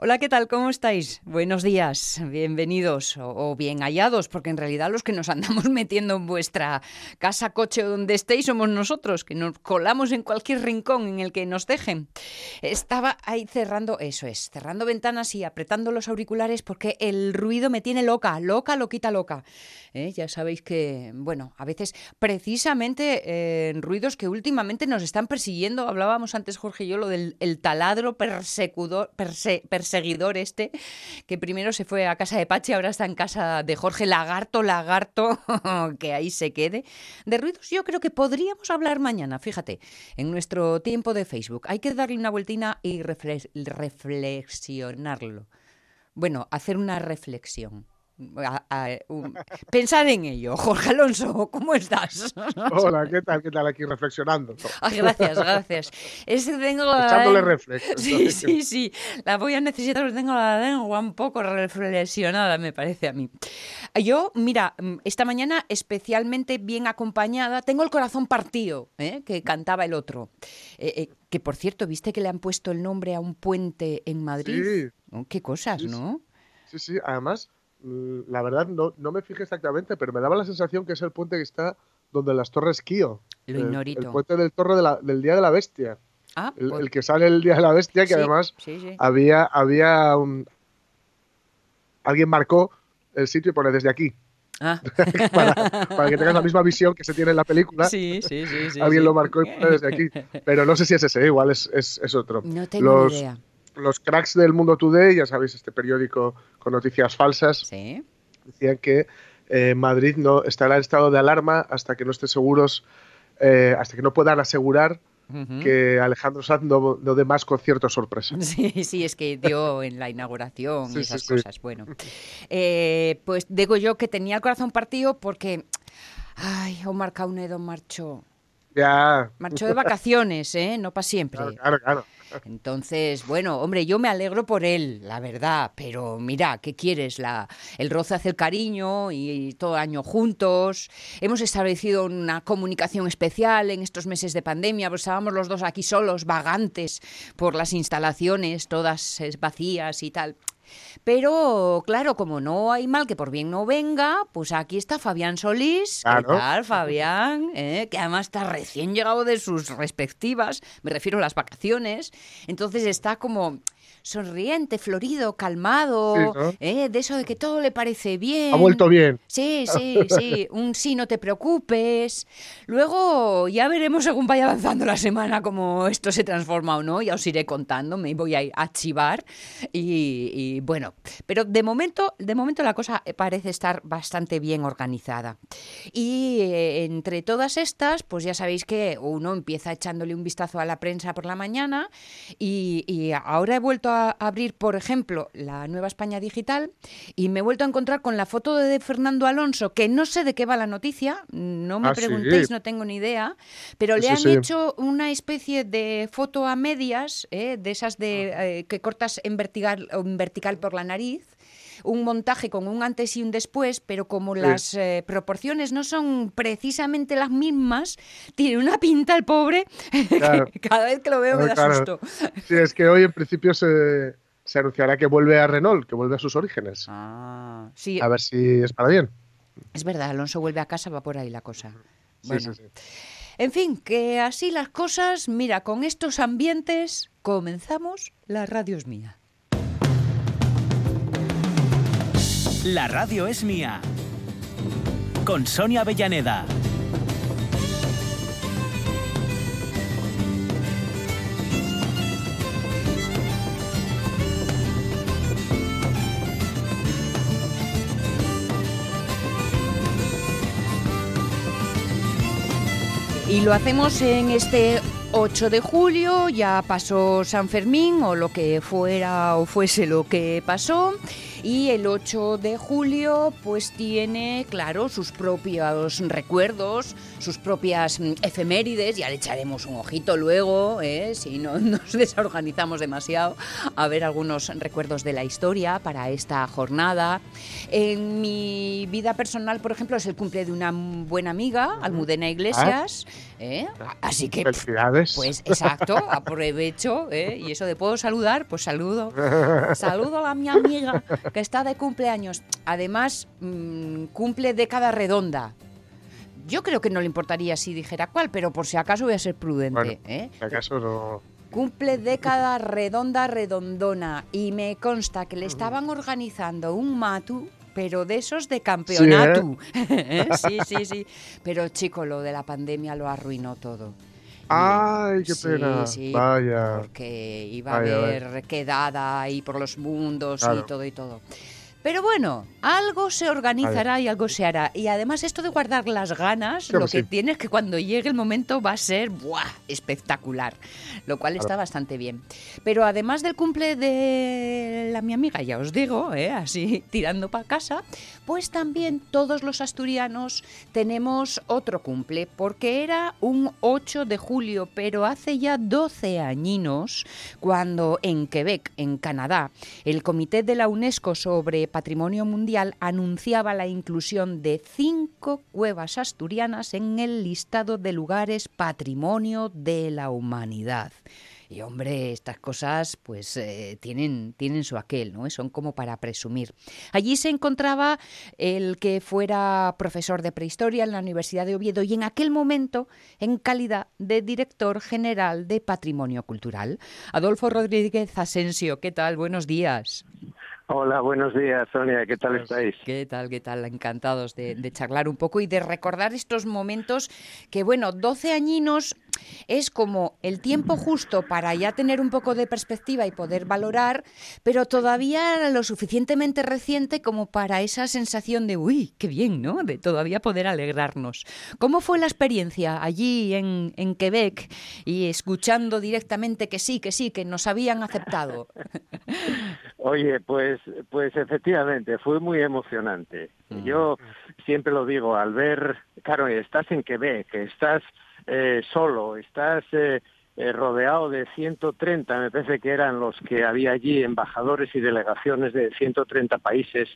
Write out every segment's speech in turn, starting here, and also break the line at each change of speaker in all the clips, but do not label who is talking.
Hola, ¿qué tal? ¿Cómo estáis? Buenos días, bienvenidos o, bien hallados, porque en realidad los que nos andamos metiendo en vuestra casa, coche o donde estéis somos nosotros, que nos colamos en cualquier rincón en el que nos dejen. Estaba ahí cerrando, eso es, cerrando ventanas y apretando los auriculares porque el ruido me tiene loca, loca, loquita, loca. ¿Eh? Ya sabéis que, bueno, a veces precisamente eh, ruidos que últimamente nos están persiguiendo, hablábamos antes Jorge y yo lo del taladro persecutor, perse, seguidor este, que primero se fue a casa de Pachi, ahora está en casa de Jorge Lagarto, Lagarto, que ahí se quede. De ruidos yo creo que podríamos hablar mañana, fíjate, en nuestro tiempo de Facebook. Hay que darle una vueltina y reflexionarlo. Bueno, hacer una reflexión pensar en ello. Jorge Alonso, ¿cómo estás?
Hola, ¿qué tal? ¿Qué tal aquí reflexionando?
gracias, gracias. Es que tengo
Echándole reflex.
Sí, sí, sí. La voy a necesitar tengo la lengua un poco reflexionada, me parece a mí. Yo, mira, esta mañana especialmente bien acompañada, tengo el corazón partido, ¿eh? que cantaba el otro. Eh, eh, que por cierto, ¿viste que le han puesto el nombre a un puente en Madrid?
Sí.
Oh, qué cosas, ¿no?
Sí, sí, además Mm, la verdad no, no me fijé exactamente, pero me daba la sensación que es el puente que está donde las Torres Kio.
Lo ignorito.
El, puente del Torre del Día de la Bestia.
Ah,
el,
pues
que sale el Día de la Bestia, que además había, había un... Alguien marcó el sitio y pone desde aquí.
Ah.
para, que tengas la misma visión que se tiene en la película.
Sí, sí, sí.
Alguien lo marcó y pone desde aquí. Pero no sé si es ese, igual es, es, es otro.
No tengo ni idea
los cracks del Mundo Today, ya sabéis, este periódico con noticias falsas, decían que eh, Madrid no estará en estado de alarma hasta que no estén seguros, eh, hasta que no puedan asegurar que Alejandro Sanz no, dé más conciertos sorpresa.
Sí, sí, es que dio en la inauguración y esas cosas. Bueno, eh, pues digo yo que tenía el corazón partido porque, ay, Omar Caunedo marchó.
Ya.
Marchó de vacaciones, ¿eh? No para siempre.
claro, claro.
Entonces, bueno, hombre, yo me alegro por él, la verdad, pero mira, ¿qué quieres? La, el roce hace el cariño y, todo año juntos. Hemos establecido una comunicación especial en estos meses de pandemia, pues estábamos los dos aquí solos, vagantes por las instalaciones, todas vacías y tal. Pero, claro, como no hay mal que por bien no venga, pues aquí está Fabián Solís. ¿Qué tal, Fabián? ¿Eh? Que además está recién llegado de sus respectivas, me refiero a las vacaciones. Entonces está como sonriente, florido, calmado, ¿eh? de eso de que todo le parece bien.
Ha vuelto bien.
Sí, sí, sí, un sí, no te preocupes. Luego ya veremos según vaya avanzando la semana cómo esto se transforma o no, ya os iré contando, me voy a archivar y, bueno, pero de momento, de momento la cosa parece estar bastante bien organizada. Y eh, entre todas estas, pues ya sabéis que uno empieza echándole un vistazo a la prensa por la mañana y, y ahora he vuelto a abrir, por ejemplo, la Nueva España Digital y me he vuelto a encontrar con la foto de Fernando Alonso, que no sé de qué va la noticia, no me ah, preguntéis, no tengo ni idea, pero le han hecho una especie de foto a medias, ¿eh? de esas de, ah. eh, que cortas en vertical, en vertical por la nariz un montaje con un antes y un después, pero como las eh, proporciones no son precisamente las mismas, tiene una pinta el pobre. Cada vez que lo veo me da susto.
Sí, es que hoy en principio se, se anunciará que vuelve a Renault, que vuelve a sus orígenes.
Ah, sí.
A ver si es para bien.
Es verdad, Alonso vuelve a casa, va por ahí la cosa. Bueno. Sí, sí, En fin, que así las cosas, mira, con estos ambientes comenzamos La Radio es mía.
La radio es mía. Con Sonia Avellaneda.
Y lo hacemos en este 8 de julio, ya pasó San Fermín o lo que fuera o fuese lo que pasó. Y el 8 de julio pues tiene, claro, sus propios recuerdos, sus propias mm, efemérides, ya le echaremos un ojito luego, ¿eh? si no nos desorganizamos demasiado, a ver algunos recuerdos de la historia para esta jornada. En mi vida personal, por ejemplo, es el cumple de una buena amiga, Almudena Iglesias. ¿Eh? Así que,
Felicidades.
pues exacto, aprovecho. ¿eh? Y eso de puedo saludar, pues saludo. Saludo a mi amiga que está de cumpleaños. Además, mm, cumple década redonda. Yo creo que no le importaría si dijera cuál, pero por si acaso voy a ser prudente. ¿eh?
Si acaso no.
Cumple década redonda, redondona. Y me consta que le estaban organizando un matu, pero de esos de campeonato. Sí, sí, sí. Pero chico, lo de la pandemia lo arruinó todo.
Ay, qué
Sí,
pena.
sí,
Vaya.
Porque iba a
Vaya,
haber quedada ahí por los mundos y todo y todo. Pero bueno, algo se organizará y algo se hará. Y además esto de guardar las ganas,
Claro,
lo que
sí.
tiene es que cuando llegue el momento va a ser ¡buah! espectacular, lo cual está bastante bien. Pero además del cumple de la mi amiga, ya os digo, ¿eh? así tirando para casa, pues también todos los asturianos tenemos otro cumple, porque era un 8 de julio, pero hace ya 12 añinos, cuando en Quebec, en Canadá, el Comité de la UNESCO sobre Patrimonio Mundial anunciaba la inclusión de cinco cuevas asturianas en el listado de lugares Patrimonio de la Humanidad. Y hombre, estas cosas pues eh, tienen, tienen su aquel, ¿no? Son como para presumir. Allí se encontraba el que fuera profesor de prehistoria en la Universidad de Oviedo y en aquel momento en calidad de director general de Patrimonio Cultural. Adolfo Rodríguez Asensio, ¿qué tal? Buenos días.
Hola, buenos días, Sonia. ¿Qué tal estáis?
¿Qué tal? ¿Qué tal? Encantados de, de charlar un poco y de recordar estos momentos que, bueno, 12 añinos es como el tiempo justo para ya tener un poco de perspectiva y poder valorar, pero todavía lo suficientemente reciente como para esa sensación de, uy, qué bien, ¿no? De todavía poder alegrarnos. ¿Cómo fue la experiencia allí en, en Quebec y escuchando directamente que sí, que sí, que nos habían aceptado?
Oye, pues, pues efectivamente, fue muy emocionante.
Mm.
Yo siempre lo digo, al ver, claro, estás en Quebec, estás eh, solo, estás eh, eh, rodeado de 130, me parece que eran los que había allí, embajadores y delegaciones de 130 países,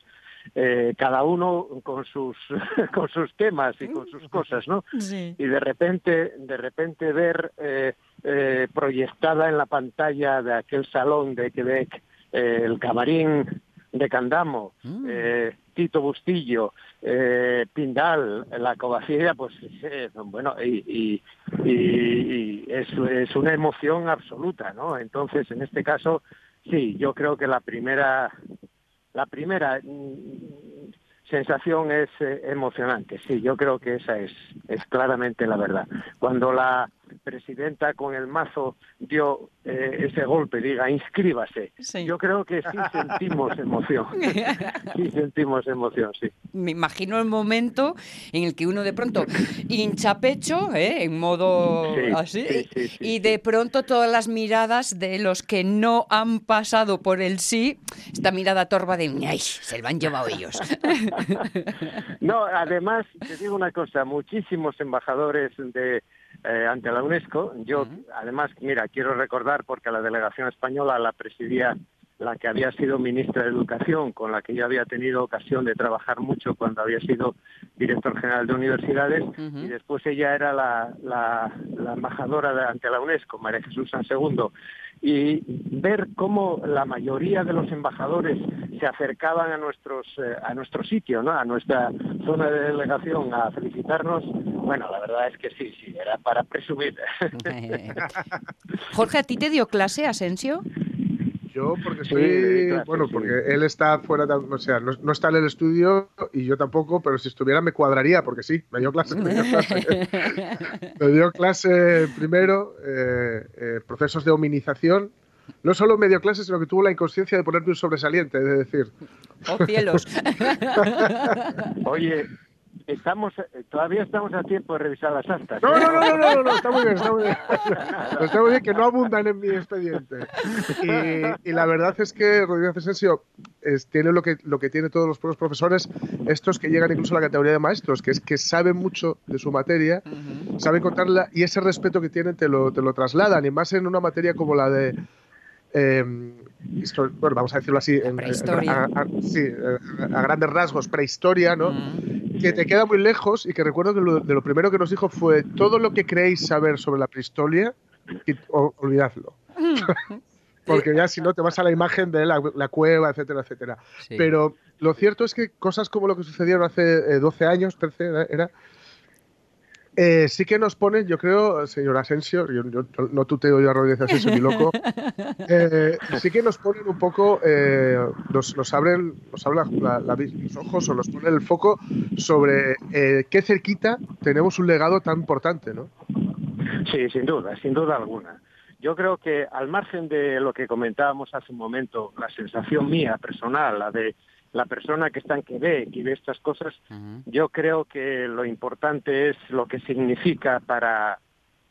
eh, cada uno con sus, con sus temas y con sus cosas, ¿no?
Sí.
y de repente de repente ver eh, eh, proyectada en la pantalla de aquel salón de Quebec eh, el camarín de Candamo,
Mm.
eh, Tito Bustillo, eh, Pindal, la Covacilla, pues eh, bueno, y, y, y- y es, es una emoción absoluta, ¿no? Entonces, en este caso, sí, yo creo que la primera, la primera mm, sensación es eh, emocionante, sí, yo creo que esa es, es claramente la verdad. Cuando la presidenta con el mazo dio eh, ese golpe, diga, inscríbase,
Sí.
yo creo que sí sentimos emoción, sí sentimos emoción, sí.
me imagino el momento en el que uno de pronto hincha pecho, ¿eh? en modo
Sí,
así,
sí, sí, sí,
y de pronto todas las miradas de los que no han pasado por el sí, esta mirada torva de, ¡ay! Se lo han llevado ellos.
No, además, te digo una cosa, muchísimos embajadores de eh, ante la UNESCO, yo además, mira, quiero recordar porque la delegación española la presidía la que había sido ministra de Educación, con la que yo había tenido ocasión de trabajar mucho cuando había sido director general de universidades,
Ujú.
y después ella era la, la, la embajadora de- ante la UNESCO, María Jesús San Segundo, y ver cómo la mayoría de los embajadores se acercaban a nuestros eh, a nuestro sitio, ¿no? a nuestra zona de delegación a felicitarnos, bueno, la verdad es que sí, sí, era para presumir.
Jorge, ¿a ti te dio clase, Asensio?
Yo, porque
Sí, claro,
bueno,
sí.
porque él está fuera, tam- o sea, no, no está en el estudio y yo tampoco, pero si estuviera me cuadraría, porque sí, me dio clase. Me dio clase, me dio clase primero, eh, eh, procesos de hominización. No solo me dio clase, sino que tuvo la inconsciencia de ponerme un sobresaliente, es decir,
¡Oh, cielos!
Oye, estamos todavía estamos a tiempo de revisar las actas.
No, no, no, no, no, está muy bien, está muy bien. está muy bien que no abundan en mi expediente. Y, la verdad es que Rodríguez Asensio tiene lo que, lo que tiene todos los profesores, estos que llegan incluso a la categoría de maestros, que es que saben mucho de su materia, saben contarla y ese respeto que tienen te lo, te lo trasladan, y más en una materia como la de eh, bueno, vamos a decirlo así,
en, a,
sí, a, grandes rasgos, prehistoria, ¿no? Mm. Que te queda muy lejos y que recuerdo que lo, de lo primero que nos dijo fue todo lo que creéis saber sobre la prehistoria, olvidadlo. Mm. Porque ya si no te vas a la imagen de la, cueva, etcétera, etcétera. Pero lo cierto es que cosas como lo que sucedieron hace 12 eh, años, 13 era, eh, sí que nos ponen, yo creo, señor Asensio, yo, no tuteo yo a Rodríguez Asensio ni loco, eh, sí que nos ponen un poco, eh, nos, abren, nos habla los ojos o nos ponen el foco sobre qué cerquita tenemos un legado tan importante, ¿no?
Sí, sin duda, sin duda alguna. Yo creo que al margen de lo que comentábamos hace un momento, la sensación mía personal, la de la persona que está en Quebec y ve estas cosas, yo creo que lo importante es lo que significa para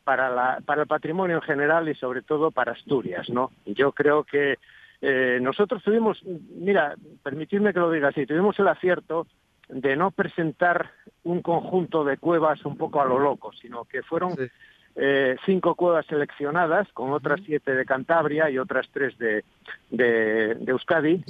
para, la, para el patrimonio en general y sobre todo para Asturias, ¿no? Yo creo que eh, nosotros tuvimos, mira, permitidme que lo diga así, tuvimos el acierto de no presentar un conjunto de cuevas un poco a lo loco, sino que fueron eh, cinco cuevas seleccionadas, con otras siete de Cantabria y otras tres de, de, Euskadi,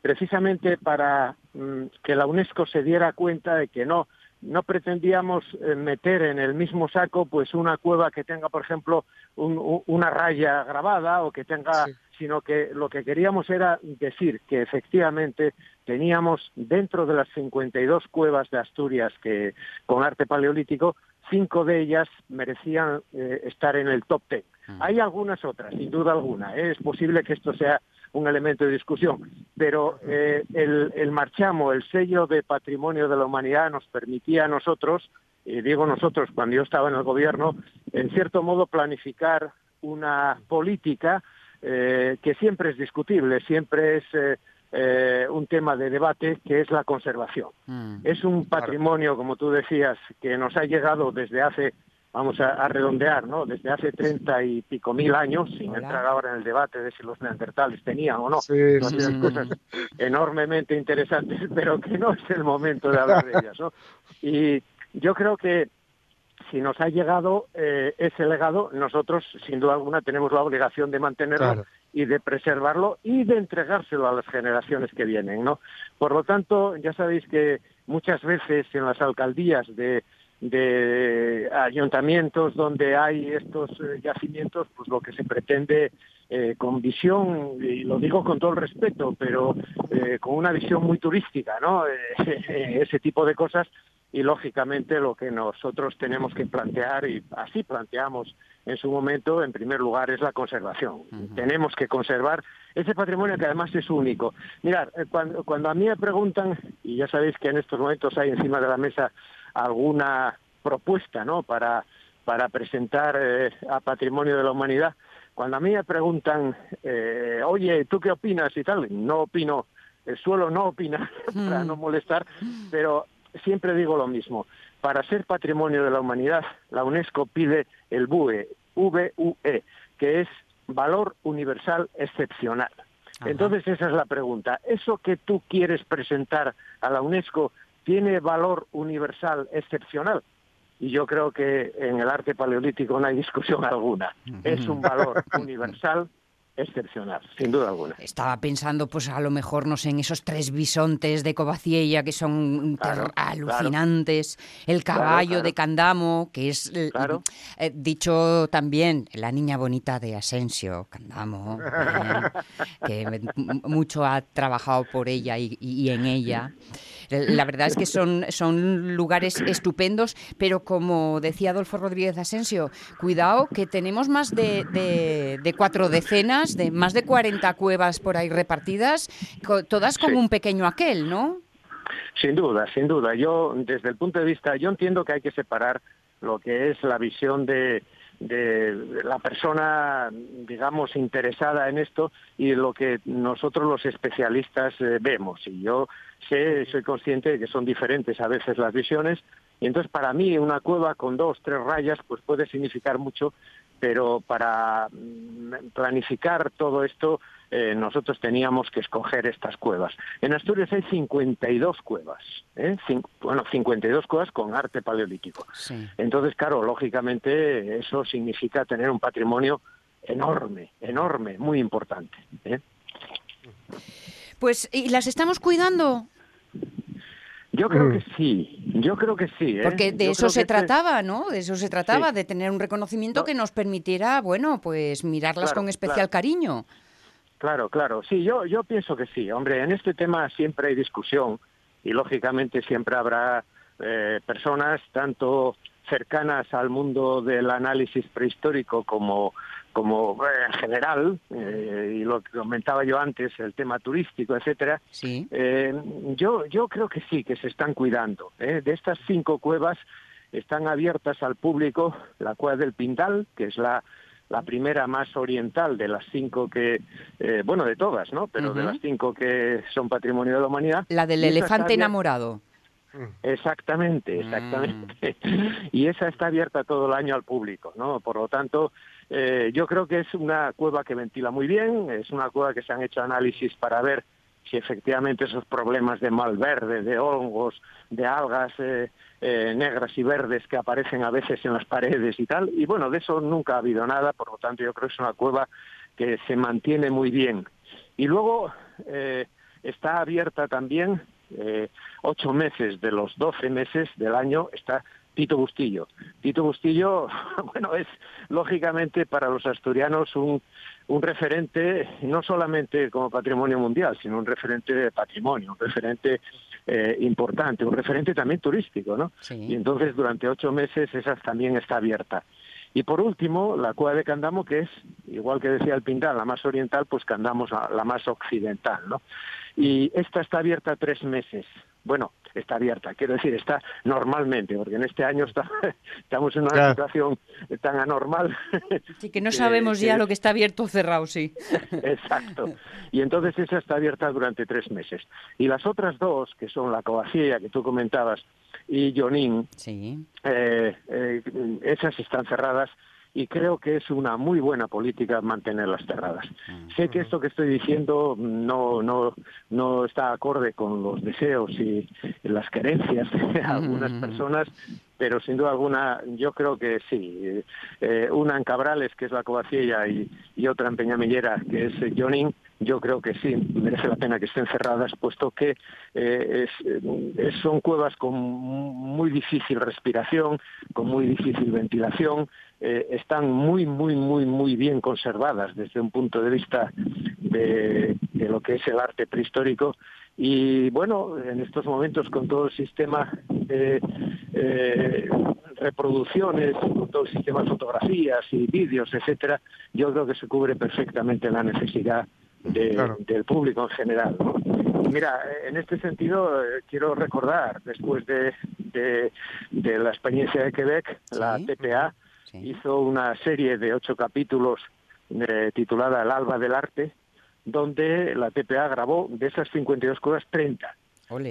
precisamente para mm, que la UNESCO se diera cuenta de que no, no pretendíamos eh, meter en el mismo saco pues una cueva que tenga, por ejemplo, una raya grabada o que tenga, sino que lo que queríamos era decir que efectivamente teníamos dentro de las 52 cuevas de Asturias que con arte paleolítico cinco de ellas merecían eh, estar en el top ten. Mm. Hay algunas otras, sin duda alguna. ¿eh? Es posible que esto sea un elemento de discusión, pero eh, el, el, marchamo, el sello de patrimonio de la humanidad nos permitía a nosotros, y digo nosotros cuando yo estaba en el gobierno, en cierto modo planificar una política que siempre es discutible, siempre es eh, un tema de debate que es la conservación. Mm. Es un patrimonio, como tú decías, que nos ha llegado desde hace, vamos a, redondear, ¿no? Desde hace treinta y pico mil años, sin entrar ahora en el debate de si los neandertales tenían o no. Sí, cosas enormemente interesantes, pero que no es el momento de hablar de ellas, ¿no? Y yo creo que si nos ha llegado eh, ese legado, nosotros, sin duda alguna, tenemos la obligación de mantenerlo y de preservarlo y de entregárselo a las generaciones que vienen, ¿no? Por lo tanto, ya sabéis que muchas veces en las alcaldías de, ayuntamientos donde hay estos eh, yacimientos, pues lo que se pretende eh, con visión, y lo digo con todo el respeto, pero eh, con una visión muy turística, ¿no? ese tipo de cosas y lógicamente lo que nosotros tenemos que plantear y así planteamos en su momento, en primer lugar, es la conservación. Tenemos que conservar ese patrimonio que además es único. Mirad, eh, cuando, cuando a mí me preguntan, y ya sabéis que en estos momentos hay encima de la mesa alguna propuesta ¿no? para, para presentar eh, a patrimonio de la humanidad, cuando a mí me preguntan, eh, oye, ¿tú qué opinas y tal? No opino, el suelo no opina, para no molestar, pero siempre digo lo mismo. Para ser patrimonio de la humanidad, la UNESCO pide el BUE, VUE, que es valor universal excepcional. Entonces esa es la pregunta. ¿Eso que tú quieres presentar a la UNESCO tiene valor universal excepcional? Y yo creo que en el arte paleolítico no hay discusión alguna. Es un valor universal excepcional, sin duda alguna.
Estaba pensando, pues a lo mejor, no sé, en esos tres bisontes de Covaciella que son alucinantes, el caballo de Candamo, que es eh, dicho también la niña bonita de Asensio, Candamo, eh, que mucho ha trabajado por ella y en ella. La verdad es que son, son lugares estupendos, pero como decía Adolfo Rodríguez Asensio, cuidado que tenemos más de, de, cuatro decenas, de más de 40 cuevas por ahí repartidas, todas como un pequeño aquel, ¿no?
Sin duda, sin duda. Yo, desde el punto de vista, yo entiendo que hay que separar lo que es la visión de, de la persona, digamos, interesada en esto y lo que nosotros los especialistas eh, vemos. Y yo sé, soy consciente de que son diferentes a veces las visiones. Y entonces, para mí, una cueva con dos, tres rayas, pues puede significar mucho, pero para mm, planificar todo esto eh, nosotros teníamos que escoger estas cuevas. En Asturias hay 52 cuevas, ¿eh? bueno, 52 cuevas con arte paleolítico. Entonces, claro, lógicamente eso significa tener un patrimonio enorme, enorme, muy importante. ¿eh?
Pues, ¿y las estamos cuidando?
Yo creo que sí, yo creo que sí.
Porque de eso se trataba, ¿no? De eso se trataba, de tener un reconocimiento que nos permitiera, bueno, pues mirarlas con especial cariño.
Claro, claro. Sí, yo, yo pienso que sí. Hombre, en este tema siempre hay discusión y lógicamente siempre habrá eh, personas tanto cercanas al mundo del análisis prehistórico como como eh, en general, eh, y lo que comentaba yo antes, el tema turístico, etcétera,
sí.
yo, yo creo que sí, que se están cuidando. De estas cinco cuevas están abiertas al público la cueva del Pindal, que es la la primera más oriental de las cinco que, eh, bueno, de todas, ¿no? Pero de las cinco que son patrimonio de la humanidad.
La del elefante enamorado.
Exactamente, mm. exactamente. Y esa está abierta todo el año al público, ¿no? Por lo tanto, eh, yo creo que es una cueva que ventila muy bien, es una cueva que se han hecho análisis para ver si efectivamente esos problemas de mal verde, de hongos, de algas eh, eh, negras y verdes que aparecen a veces en las paredes y tal, y bueno, de eso nunca ha habido nada, por lo tanto yo creo que es una cueva que se mantiene muy bien. Y luego eh, está abierta también ocho meses de los doce meses del año está Tito Bustillo. Tito Bustillo, bueno, es lógicamente para los asturianos un, un referente no solamente como patrimonio mundial, sino un referente de patrimonio, un referente eh, importante, un referente también turístico, ¿no? Y entonces durante ocho meses esa también está abierta. Y por último, la cueva de Candamo, que es, igual que decía el Pindal, la más oriental, pues Candamo la, la más occidental, ¿no? Y esta está abierta tres meses. Bueno, está abierta. Quiero decir, está normalmente, porque en este año está, estamos en una situación tan anormal.
Sí, que no sabemos ya lo que está abierto o cerrado, sí.
Exacto. Y entonces esa está abierta durante tres meses. Y las otras dos, que son la Covacía, que tú comentabas, y Jonín,
sí.
Eh, eh, esas están cerradas y creo que es una muy buena política mantenerlas cerradas. Sé que esto que estoy diciendo no, no, no está acorde con los deseos y las querencias de algunas personas, pero sin duda alguna yo creo que sí. Eh, una en Cabrales, que es la Covacilla, y, y otra en Peñamillera, que es Jonin, yo creo que sí, merece la pena que estén cerradas, puesto que eh, son cuevas con muy difícil respiración, con muy difícil ventilación, eh, están muy, muy, muy, muy bien conservadas desde un punto de vista de, lo que es el arte prehistórico. Y bueno, en estos momentos con todo el sistema de eh, reproducciones, con todo el sistema de fotografías y vídeos, etcétera, yo creo que se cubre perfectamente la necesidad del público en general. Mira, en este sentido eh, quiero recordar, después de, de, la experiencia de Quebec, la TPA hizo una serie de ocho capítulos eh, titulada El alba del arte, donde la TPA grabó de esas 52 cosas 30.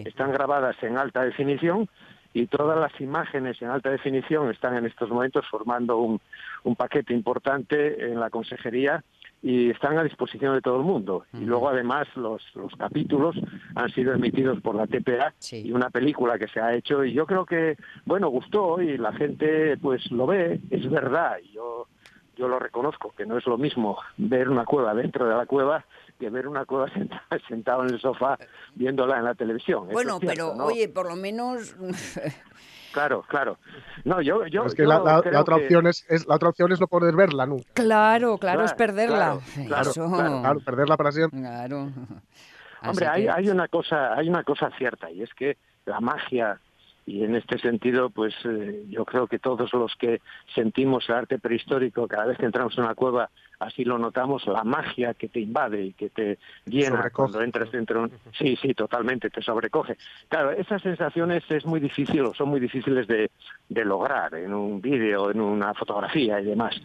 Están grabadas en alta definición y todas las imágenes en alta definición están en estos momentos formando un, un paquete importante en la consejería y están a disposición de todo el mundo. Y luego además los, los capítulos han sido emitidos por la TPA y una película que se ha hecho. Y yo creo que, bueno, gustó y la gente pues lo ve, es verdad, y yo, yo lo reconozco, que no es lo mismo ver una cueva dentro de la cueva que ver una cueva sentado en el sofá viéndola en la televisión.
Bueno, pero oye, por lo menos
Claro, claro. No, yo, yo,
es que la, otra opción es, la otra opción es no poder verla nunca.
Claro, claro, es perderla.
Claro, claro, perderla para siempre.
Claro.
Hombre, hay, hay una cosa, hay una cosa cierta y es que la magia y en este sentido, pues eh, yo creo que todos los que sentimos el arte prehistórico, cada vez que entramos en una cueva, así lo notamos, la magia que te invade y que te llena cuando entras dentro. Sí, sí, totalmente, te sobrecoge. Claro, esas sensaciones es muy difícil o son muy difíciles de, de lograr en un vídeo, en una fotografía y demás.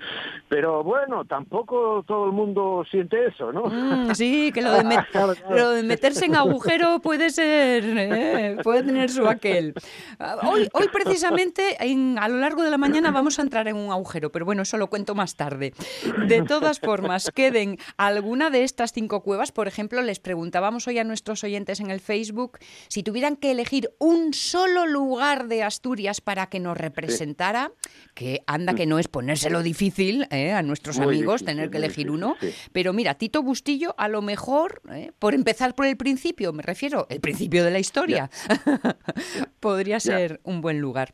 Pero bueno, tampoco todo el mundo siente eso, ¿no?
Mm, sí, que lo de, meterse en agujero puede ser, ¿eh? puede tener su aquel. Hoy, hoy precisamente, en, a lo largo de la mañana vamos a entrar en un agujero, pero bueno, eso lo cuento más tarde. De todas formas, queden alguna de estas cinco cuevas. Por ejemplo, les preguntábamos hoy a nuestros oyentes en el Facebook si tuvieran que elegir un solo lugar de Asturias para que nos representara, que anda que no es ponérselo difícil ¿eh? a nuestros amigos tener que elegir uno. Pero mira, Tito Bustillo, a lo mejor, ¿eh? por empezar por el principio, me refiero, el principio de la historia, podría ser un buen lugar.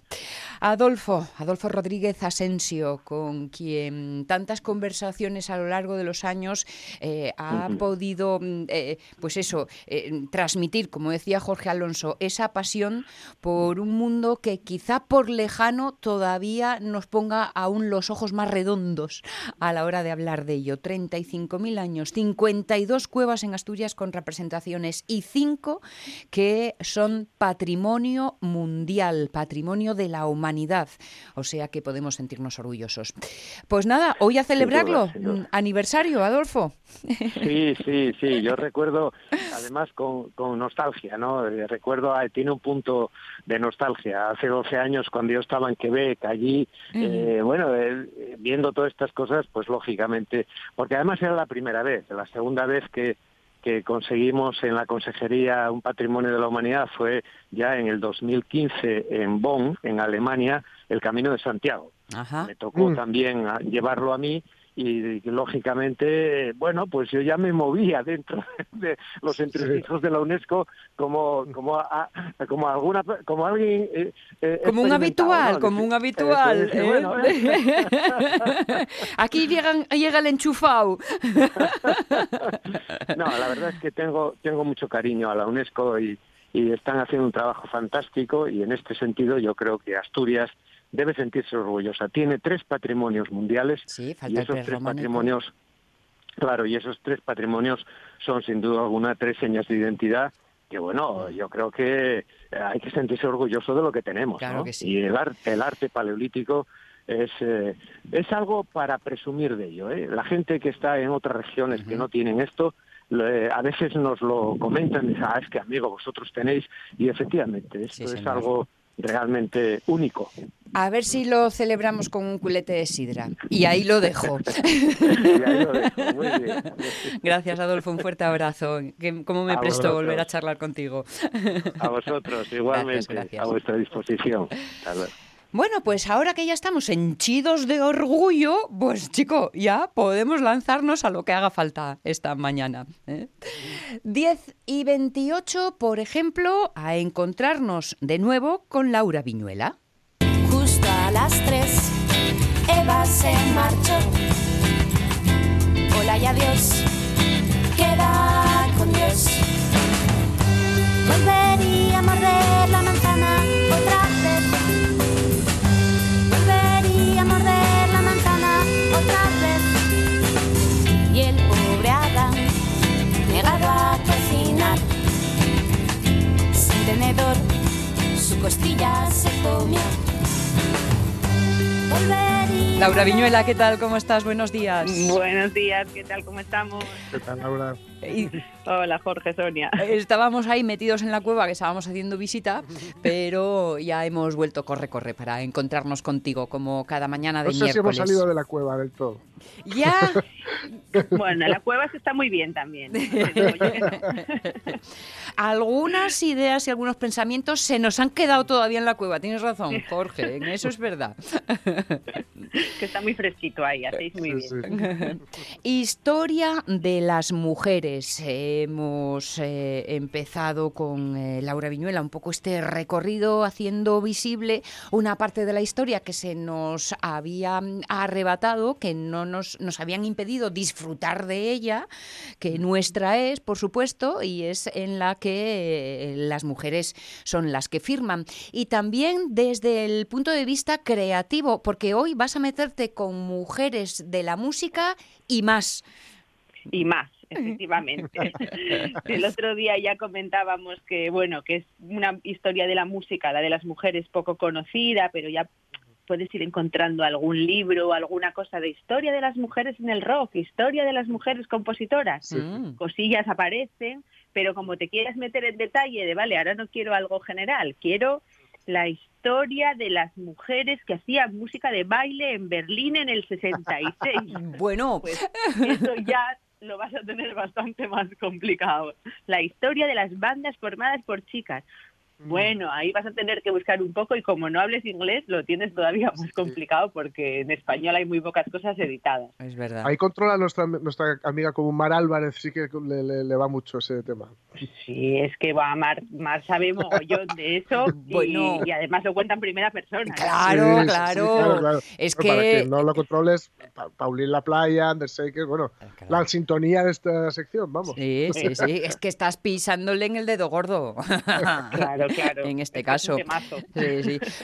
Adolfo, Adolfo Rodríguez Asensio, con quien tantas conversaciones a lo largo de los años eh, ha podido, mm, eh, pues eso, eh, transmitir, como decía Jorge Alonso, esa pasión por un mundo que quizá por lejano todavía nos ponga aún los ojos más redondos a la hora de hablar de ello. 35.000 años, 52 cuevas en Asturias con representaciones y 5 que son patrimonio mundial, patrimonio de la humanidad o sea que podemos sentirnos orgullosos. Pues nada, hoy a celebrarlo, aniversario, Adolfo.
Sí, sí, sí, yo recuerdo, además con, nostalgia, ¿no? Eh, recuerdo, ah, tiene un punto de nostalgia. Hace 12 años, cuando yo estaba en Quebec, allí, eh, bueno, eh, viendo todas estas cosas, pues lógicamente, porque además era la primera vez, la segunda vez que que conseguimos en la Consejería un Patrimonio de la Humanidad fue ya en el 2015 en Bonn, en Alemania, el Camino de Santiago. Me tocó mm. también llevarlo a mí y lógicamente, bueno, pues yo ya me movía dentro de los entresijos de la UNESCO como como como alguna como alguien
eh, eh, como un habitual, como un habitual. ¿eh? Aquí llegan, llega el enchufado.
no, la verdad es que tengo tengo mucho cariño a la UNESCO y y están haciendo un trabajo fantástico y en este sentido yo creo que Asturias debe sentirse orgullosa. Tiene tres patrimonios mundiales y esos tres patrimonios, claro, y esos tres patrimonios son sin duda alguna tres señas de identidad que bueno, yo creo que hay que sentirse orgulloso de lo que tenemos, Y el arte, el arte paleolítico es, eh, es algo para presumir de ello. ¿eh? La gente que está en otras regiones que no tienen esto, a veces nos lo comentan, y dicen, ah, es que amigo, vosotros tenéis, y efectivamente, esto es algo realmente único.
A ver si lo celebramos con un culete de sidra. Y ahí lo dejo. Gracias, Adolfo. Un fuerte abrazo. ¿Cómo me presto volver a charlar contigo?
A vosotros, igualmente. A vuestra disposición.
Bueno, pues ahora que ya estamos henchidos de orgullo, pues chico, ya podemos lanzarnos a lo que haga falta esta mañana. 10 ¿eh? y 28, por ejemplo, a encontrarnos de nuevo con Laura Viñuela.
Justo a las 3, Eva se marchó. Hola y adiós, queda con Dios. Volvería a morder su costilla se comió.
Laura Viñuela, ¿qué tal? ¿Cómo estás? Buenos días.
Buenos días, ¿qué tal? ¿Cómo estamos?
¿Qué tal, Laura?
Hola, Jorge, Sonia.
Estábamos ahí metidos en la cueva que estábamos haciendo visita, pero ya hemos vuelto corre, corre para encontrarnos contigo como cada mañana de
no sé
si
hemos salido de la cueva del todo.
Ya.
bueno, la cueva está muy bien también.
Algunas ideas y algunos pensamientos se nos han quedado todavía en la cueva. Tienes razón, Jorge, en eso es verdad.
que está muy fresquito ahí, hacéis muy bien.
Historia de las mujeres hemos eh, empezado con eh, Laura Viñuela un poco este recorrido haciendo visible una parte de la historia que se nos había arrebatado, que no nos, nos habían impedido disfrutar de ella, que nuestra es, por supuesto, y es en la que las mujeres son las que firman. Y también desde el punto de vista creativo, porque hoy vas a meterte con mujeres de la música y más.
Y más efectivamente. El otro día ya comentábamos que, bueno, que es una historia de la música, la de las mujeres poco conocida, pero ya puedes ir encontrando algún libro o alguna cosa de historia de las mujeres en el rock, historia de las mujeres compositoras. Cosillas aparecen, pero como te quieres meter en detalle de, vale, ahora no quiero algo general, quiero la historia de las mujeres que hacían música de baile en Berlín en el 66.
bueno,
pues eso ya lo vas a tener bastante más complicado. La historia de las bandas formadas por chicas. Bueno, ahí vas a tener que buscar un poco y como no hables inglés lo tienes todavía más complicado porque en español hay muy pocas cosas editadas.
Es verdad.
Ahí controla nuestra, nuestra amiga como Mar Álvarez, sí que le, va mucho ese tema.
Sí, es que va Mar, Mar sabe mogollón de eso y, además lo cuenta en primera persona.
Claro, claro. Es que... Para
que no lo controles, Paulín La Playa, Undertaker, bueno, ah, la sintonía de esta sección, vamos.
Sí, sí, sí, es que estás pisándole en el dedo gordo.
claro claro.
En este caso.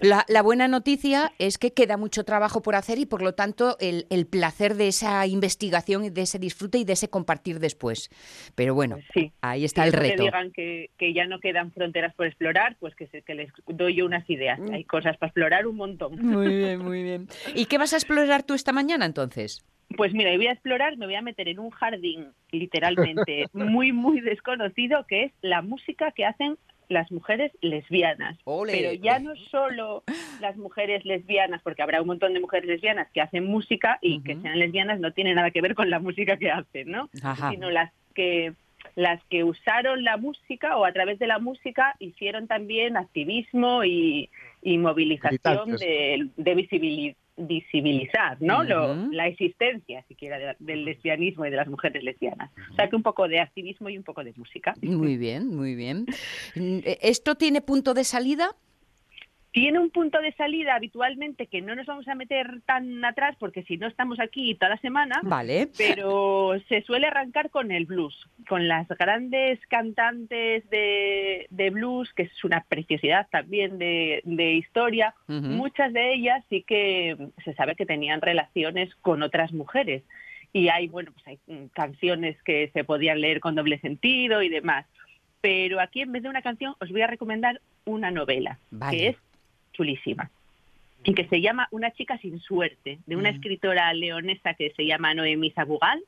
La, buena noticia es que queda mucho trabajo por hacer y por lo tanto el, placer de esa investigación y de ese disfrute y de ese compartir después. Pero bueno, ahí está el reto.
Que digan que, ya no quedan fronteras por explorar, pues que, que les doy yo unas ideas. Mm. Hay cosas para explorar un montón.
Muy bien, muy bien. ¿Y qué vas a explorar tú esta mañana entonces?
Pues mira, voy a explorar, me voy a meter en un jardín literalmente muy, muy desconocido, que es la música que hacen las mujeres lesbianas. Pero ya no solo las mujeres lesbianas, porque habrá un montón de mujeres lesbianas que hacen música y que sean lesbianas no tiene nada que ver con la música que hacen, ¿no? Sino las que las que usaron la música o a través de la música hicieron también activismo y, movilización de, de, visibilidad visibilizar ¿no? la existencia siquiera del lesbianismo y de las mujeres lesbianas. O sea que un poco de activismo y un poco de música.
Muy bien, muy bien. ¿Esto tiene punto de salida?
Tiene un punto de salida habitualmente que no nos vamos a meter tan atrás porque si no estamos aquí toda la semana.
Vale.
Pero se suele arrancar con el blues, con las grandes cantantes de, blues, que es una preciosidad también de, historia. Muchas de ellas sí que se sabe que tenían relaciones con otras mujeres. Y hay, bueno, pues hay canciones que se podían leer con doble sentido y demás. Pero aquí en vez de una canción os voy a recomendar una novela, que es chulísima. Y que se llama Una chica sin suerte, de una escritora leonesa que se llama Noemí Zabugal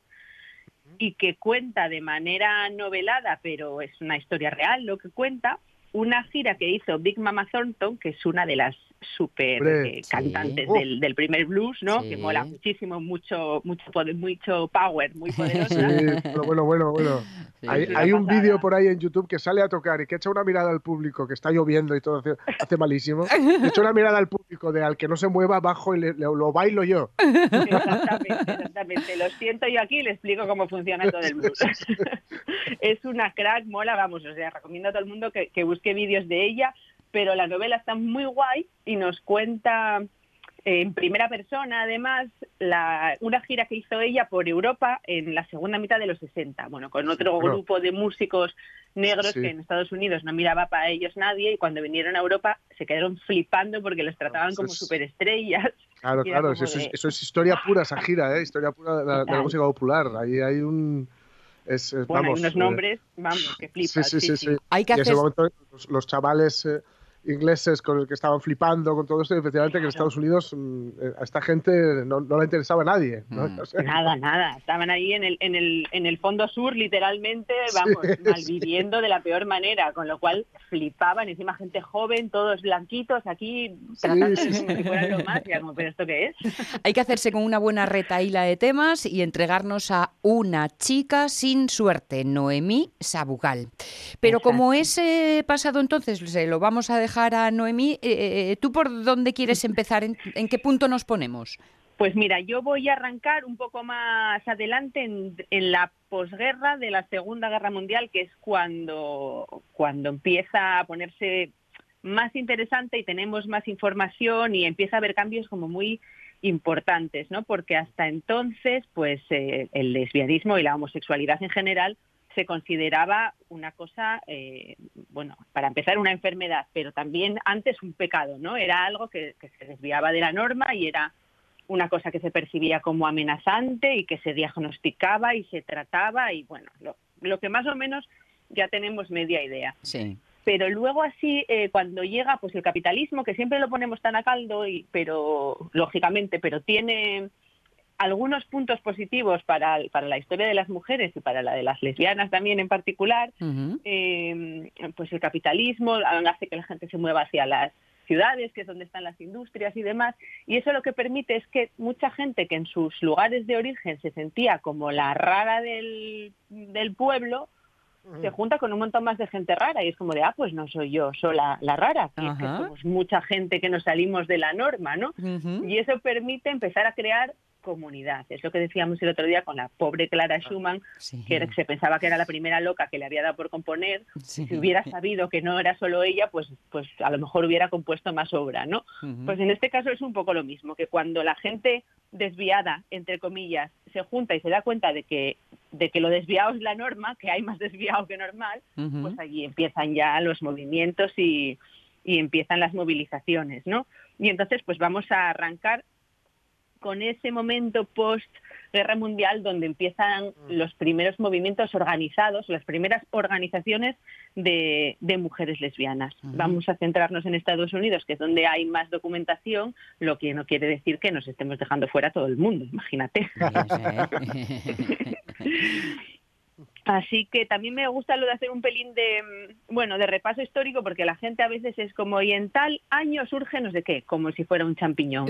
y que cuenta de manera novelada, pero es una historia real lo que cuenta, una gira que hizo Big Mama Thornton, que es una de las super eh, cantantes del, del, primer blues, ¿no? Que mola muchísimo, mucho, mucho poder, mucho power, muy poderosa.
Sí, bueno, bueno, bueno. hay, un vídeo por ahí en YouTube que sale a tocar y que echa una mirada al público, que está lloviendo y todo, hace, malísimo. Echa una mirada al público de al que no se mueva abajo y lo bailo yo.
Exactamente, exactamente. Lo siento yo aquí y le explico cómo funciona todo el blues. es una crack, mola, vamos, o sea, recomiendo a todo el mundo que, que busque vídeos de ella pero la novela está muy guay y nos cuenta eh, en primera persona, además, la, una gira que hizo ella por Europa en la segunda mitad de los 60, bueno, con otro grupo de músicos negros que en Estados Unidos no miraba para ellos nadie y cuando vinieron a Europa se quedaron flipando porque los trataban como superestrellas.
Claro, claro, eso, es, historia pura esa gira, ¿eh? historia pura de la, música popular. Ahí hay un... Es,
bueno, hay unos eh, nombres, vamos, que flipas.
Sí, sí, sí. Hay que hacer... momento los, chavales... Eh, ingleses con el que estaban flipando con todo esto y efectivamente que en Estados Unidos mm, eh, a esta gente no, no le interesaba a nadie. Mm.
Nada, nada. Estaban ahí en el, en el, en el fondo sur, literalmente, vamos, malviviendo de la peor manera, con lo cual flipaban, encima gente joven, todos blanquitos aquí, tratando como si fueran lo más, como, ¿pero esto qué es?
Hay que hacerse con una buena retaíla de temas y entregarnos a una chica sin suerte, Noemí Sabugal. Pero como ese pasado entonces se lo vamos a dejar a Noemí, eh, eh, ¿tú por dónde quieres empezar? ¿En, qué punto nos ponemos?
Pues mira, yo voy a arrancar un poco más adelante en, la posguerra de la Segunda Guerra Mundial, que es cuando, cuando empieza a ponerse más interesante y tenemos más información y empieza a haber cambios como muy importantes, ¿no? Porque hasta entonces, pues eh, el lesbianismo y la homosexualidad en general se consideraba una cosa, eh, bueno, para empezar una enfermedad, pero también antes un pecado, ¿no? Era algo que, se desviaba de la norma y era una cosa que se percibía como amenazante y que se diagnosticaba y se trataba y bueno, lo, que más o menos ya tenemos media idea.
Sí.
Pero luego así, eh, cuando llega pues el capitalismo, que siempre lo ponemos tan a caldo, y, pero lógicamente, pero tiene algunos puntos positivos para, para, la historia de las mujeres y para la de las lesbianas también en particular, eh, pues el capitalismo hace que la gente se mueva hacia las ciudades, que es donde están las industrias y demás, y eso lo que permite es que mucha gente que en sus lugares de origen se sentía como la rara del, del pueblo, se junta con un montón más de gente rara y es como de, ah, pues no soy yo sola la rara, que, es que somos mucha gente que nos salimos de la norma, ¿no? Y eso permite empezar a crear comunidad. Es lo que decíamos el otro día con la pobre Clara Schumann, que se pensaba que era la primera loca que le había dado por componer. Si hubiera sabido que no era solo ella, pues, pues a lo mejor hubiera compuesto más obra, ¿no? Pues en este caso es un poco lo mismo, que cuando la gente desviada, entre comillas, se junta y se da cuenta de que, de que lo desviado es la norma, que hay más desviado que normal, pues allí empiezan ya los movimientos y, y empiezan las movilizaciones, ¿no? Y entonces, pues vamos a arrancar con ese momento post guerra mundial donde empiezan mm. los primeros movimientos organizados, las primeras organizaciones de, mujeres lesbianas. Vamos a centrarnos en Estados Unidos, que es donde hay más documentación, lo que no quiere decir que nos estemos dejando fuera todo el mundo, imagínate. Así que también me gusta lo de hacer un pelín de, mm, bueno, de repaso histórico, porque la gente a veces es como, y en tal año surge no sé qué, como si fuera un champiñón.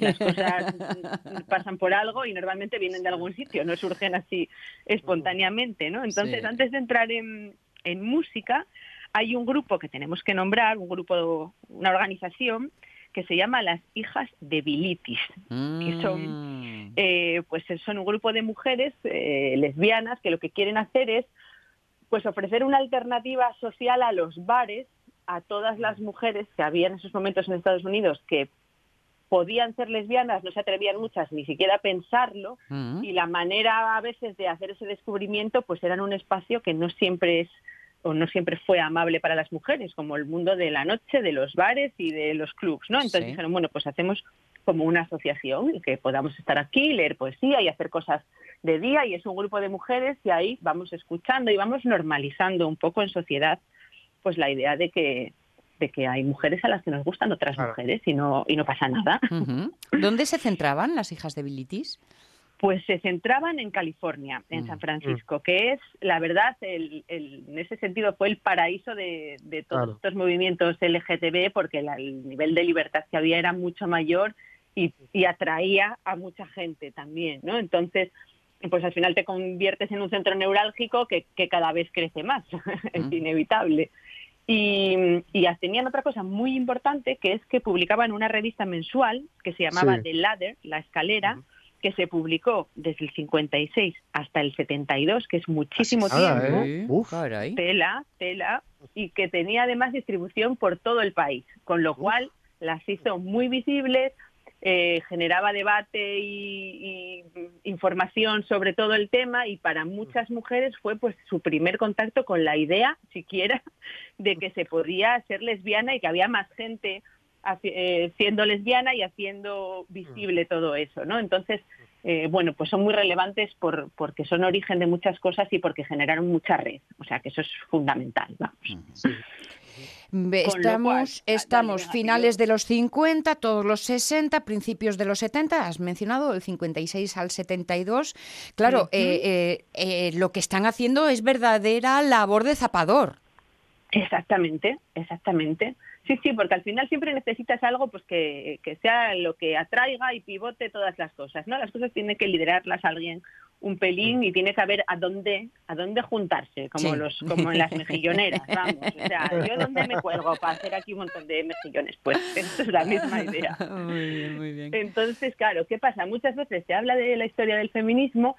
Las cosas pasan por algo y normalmente vienen de algún sitio, no surgen así espontáneamente, ¿no? Entonces, antes de entrar en, en música, hay un grupo que tenemos que nombrar, un grupo, una organización que se llama Las Hijas de Bilitis, que son, mm. eh, pues son un grupo de mujeres eh, lesbianas que lo que quieren hacer es pues ofrecer una alternativa social a los bares a todas las mujeres que había en esos momentos en Estados Unidos que podían ser lesbianas, no se atrevían muchas ni siquiera a pensarlo, mm. y la manera a veces de hacer ese descubrimiento pues era en un espacio que no siempre es o no siempre fue amable para las mujeres, como el mundo de la noche, de los bares y de los clubs, ¿no? Entonces dijeron, bueno, pues hacemos como una asociación y que podamos estar aquí, leer poesía y hacer cosas de día y es un grupo de mujeres y ahí vamos escuchando y vamos normalizando un poco en sociedad pues la idea de que de que hay mujeres a las que nos gustan otras mujeres y no y no pasa nada.
¿Dónde se centraban las hijas de Bilitis?
Pues se centraban en California, en San mm, Francisco, mm. que es, la verdad, el, en ese sentido fue el paraíso de, todos estos movimientos LGTB, porque el nivel de libertad que había era mucho mayor y, atraía a mucha gente también, ¿no? Entonces, pues al final te conviertes en un centro neurálgico que, cada vez crece más, es mm. inevitable. Y, y, tenían otra cosa muy importante, que es que publicaban una revista mensual que se llamaba The Ladder, La Escalera, que se publicó desde el 56 hasta el 72, que es muchísimo tiempo.
¿eh?
Tela, tela, y que tenía además distribución por todo el país, con lo cual las hizo muy visibles, eh, generaba debate y, información sobre todo el tema y para muchas mujeres fue pues su primer contacto con la idea siquiera de que se podía ser lesbiana y que había más gente eh, siendo lesbiana y haciendo visible todo eso, ¿no? Entonces, eh, bueno, pues son muy relevantes por, porque son origen de muchas cosas y porque generaron mucha red. O sea, que eso es fundamental, vamos.
Estamos, estamos finales de los 50, todos los 60, principios de los 70, has mencionado el 56 al 72. Claro, eh, lo que están haciendo es verdadera labor de zapador.
Exactamente, exactamente. Sí, sí, porque al final siempre necesitas algo pues que, que, sea lo que atraiga y pivote todas las cosas, ¿no? Las cosas tiene que liderarlas alguien un pelín y tiene que saber a dónde a dónde juntarse, como los como en las mejilloneras, vamos. O sea, yo dónde me cuelgo para hacer aquí un montón de mejillones, pues esto es la misma idea.
Muy bien, muy bien.
Entonces, claro, ¿qué pasa? Muchas veces se habla de la historia del feminismo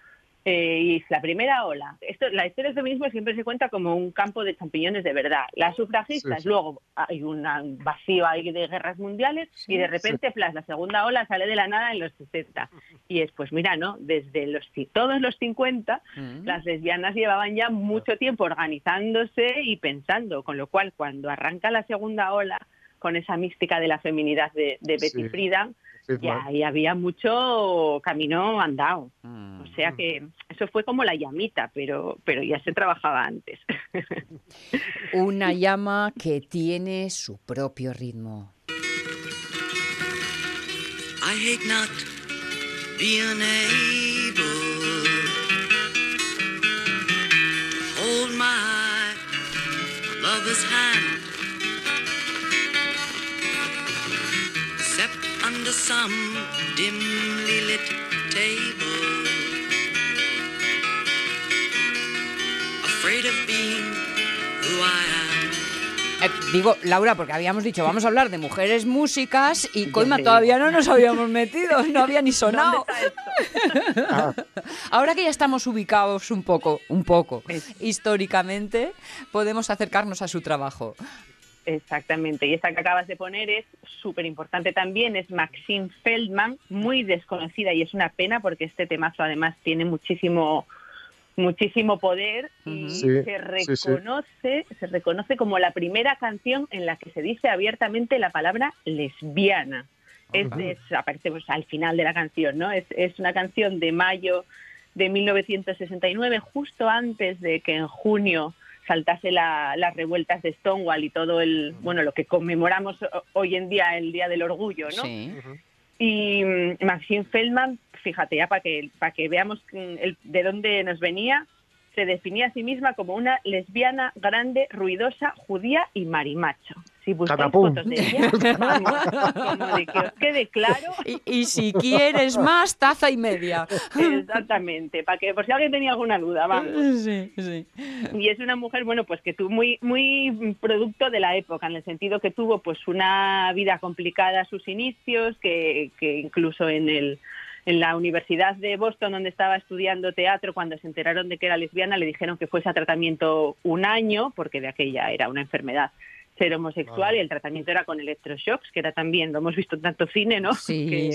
eh, y la primera ola. Esto, la historia del feminismo siempre se cuenta como un campo de champiñones de verdad. Las sufragistas, luego hay un vacío ahí de guerras mundiales y de repente, la segunda ola sale de la nada en los 60. Y es, pues mira, ¿no? Desde los todos los 50, mm. las lesbianas llevaban ya mucho tiempo organizándose y pensando, con lo cual cuando arranca la segunda ola con esa mística de la feminidad de, Betty Friedan, ya ahí había mucho camino andado. O sea que eso fue como la llamita, pero, pero ya se trabajaba antes.
Una llama que tiene su propio ritmo. I hate not being able hold my lover's hand digo, Laura, porque habíamos dicho, vamos a hablar de mujeres músicas y Coima todavía no nos habíamos metido, no había ni sonado. Ahora que ya estamos ubicados un poco, un poco, históricamente, podemos acercarnos a su trabajo.
Exactamente, y esta que acabas de poner es súper importante también, es Maxine Feldman, muy desconocida y es una pena porque este temazo además tiene muchísimo muchísimo poder y se reconoce se reconoce como la primera canción en la que se dice abiertamente la palabra lesbiana. Es, aparece pues, al final de la canción, ¿no? Es, es una canción de mayo de 1969, justo antes de que en junio saltase las revueltas de Stonewall y todo el, bueno, lo que conmemoramos hoy en día, el Día del Orgullo, ¿no? Y mm, Maxine Feldman, fíjate ya para que, para que veamos mm, de dónde nos venía, se definía a sí misma como una lesbiana grande, ruidosa, judía y marimacho. Si buscáis fotos de ella, como de que os quede claro.
Y, si quieres más, taza y media.
Exactamente, para que por si alguien tenía alguna duda, vamos.
Sí, sí.
Y es una mujer, bueno, pues que tuvo muy, muy producto de la época, en el sentido que tuvo pues una vida complicada a sus inicios, que, que incluso en el en la Universidad de Boston, donde estaba estudiando teatro, cuando se enteraron de que era lesbiana, le dijeron que fuese a tratamiento un año, porque de aquella era una enfermedad ser homosexual y el tratamiento era con electroshocks, que era también, lo hemos visto en tanto cine, ¿no?
Sí.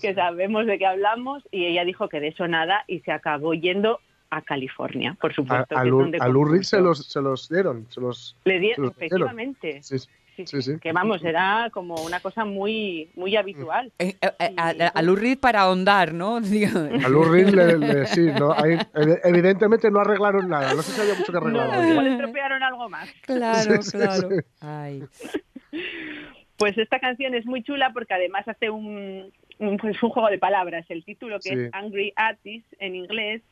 que, sabemos de qué hablamos, y ella dijo que de eso nada y se acabó yendo a California, por supuesto.
A, a, se los, se los dieron, se los,
Le dieron, efectivamente. Sí, sí, sí, Que vamos, era como una cosa muy muy habitual.
Eh, eh, eh, a, Lurrid para ahondar, ¿no?
A le, sí, ¿no? evidentemente no arreglaron nada, no sé si había mucho que arreglar.
No, igual estropearon algo más.
Claro, claro. Ay.
Pues esta canción es muy chula porque además hace un, un, pues un juego de palabras. El título, que es Angry Atis en inglés,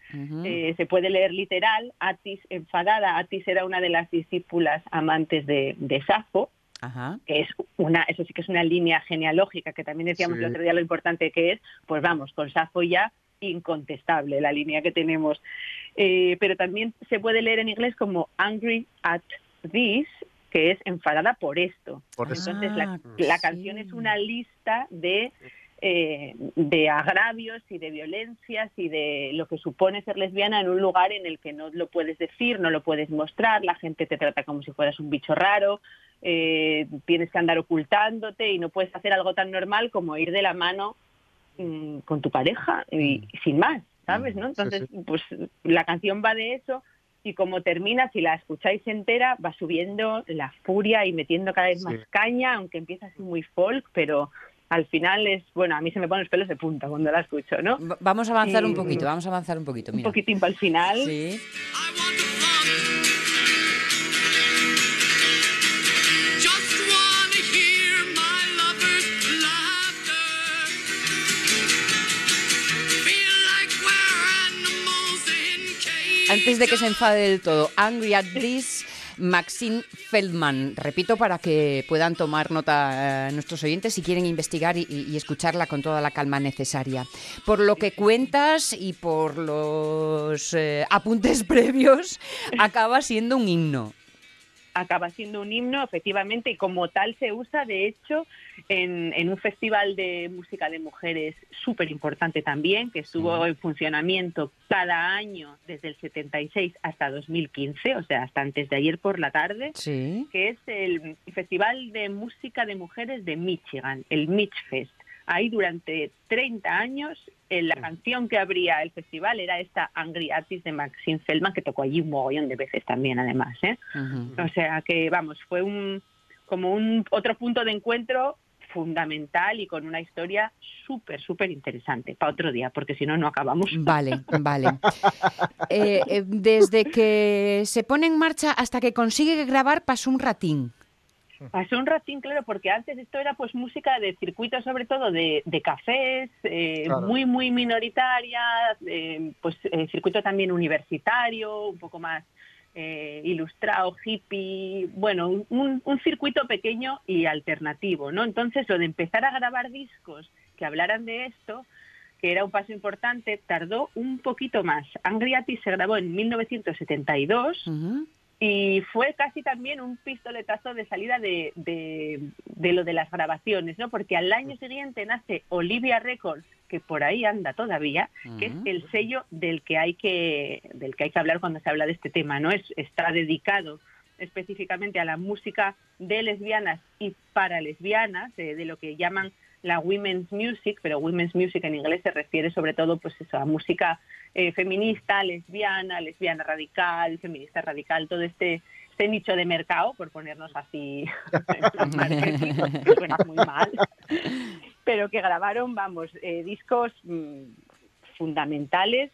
se puede leer literal. Atis enfadada. Atis era una de las discípulas amantes de, de Safo que es una, eso sí que es una línea genealógica, que también decíamos el otro día lo importante que es, pues vamos, con Safo ya incontestable la línea que tenemos. Eh, pero también se puede leer en inglés como angry at this, que es enfadada por esto. Entonces la, ah, canción es una lista de eh, de agravios y de violencias y de lo que supone ser lesbiana en un lugar en el que no lo puedes decir, no lo puedes mostrar, la gente te trata como si fueras un bicho raro, eh, tienes que andar ocultándote y no puedes hacer algo tan normal como ir de la mano mm, con tu pareja y, mm. sin más, ¿sabes? ¿no? Entonces, pues la canción va de eso y como termina, si la escucháis entera, va subiendo la furia y metiendo cada vez más caña, aunque empieza así muy folk, pero al final es, bueno, a mí se me ponen los pelos de punta cuando la escucho, ¿no?
vamos a avanzar un poquito, vamos a avanzar un poquito,
Un poquitín para el final.
Sí. antes de que se enfade del todo, Angry at This Maxine Feldman. Repito para que puedan tomar nota eh, nuestros oyentes si quieren investigar y, escucharla con toda la calma necesaria. Por lo que cuentas y por los eh, apuntes previos, acaba siendo un himno
acaba siendo un himno, efectivamente, y como tal se usa, de hecho, en, un festival de música de mujeres súper importante también, que estuvo en funcionamiento cada año desde el 76 hasta 2015, o sea, hasta antes de ayer por la tarde, que es el Festival de Música de Mujeres de Michigan, el Fest. Ahí durante 30 años eh, la canción que abría el festival era esta Angry Artist de Maxine Feldman, que tocó allí un mogollón de veces también, además. ¿eh? O sea que, vamos, fue un como un otro punto de encuentro fundamental y con una historia súper, súper interesante para otro día, porque si no, no acabamos.
Vale, vale. Eh, desde que se pone en marcha hasta que consigue grabar pasó un ratín.
Pasó un ratín, claro, porque antes esto era pues música de circuito sobre todo de, cafés, eh, muy, muy minoritaria, eh, pues eh, circuito también universitario, un poco más ilustrado, hippie, bueno, un, un, circuito pequeño y alternativo, ¿no? Entonces lo de empezar a grabar discos que hablaran de esto, que era un paso importante, tardó un poquito más. Angriati se grabó en 1972 y fue casi también un pistoletazo de salida de, de, lo de las grabaciones, ¿no? Porque al año siguiente nace Olivia Records, que por ahí anda todavía, que es el sello del que hay que del que hay que hablar cuando se habla de este tema, ¿no? Es, está dedicado específicamente a la música de lesbianas y para lesbianas, de lo que llaman la women's music, pero women's music en inglés se refiere sobre todo pues eso, a música eh, feminista, lesbiana, lesbiana radical, feminista radical, todo este, este nicho de mercado, por ponernos así suena muy mal, pero que grabaron, vamos, eh, discos mm, fundamentales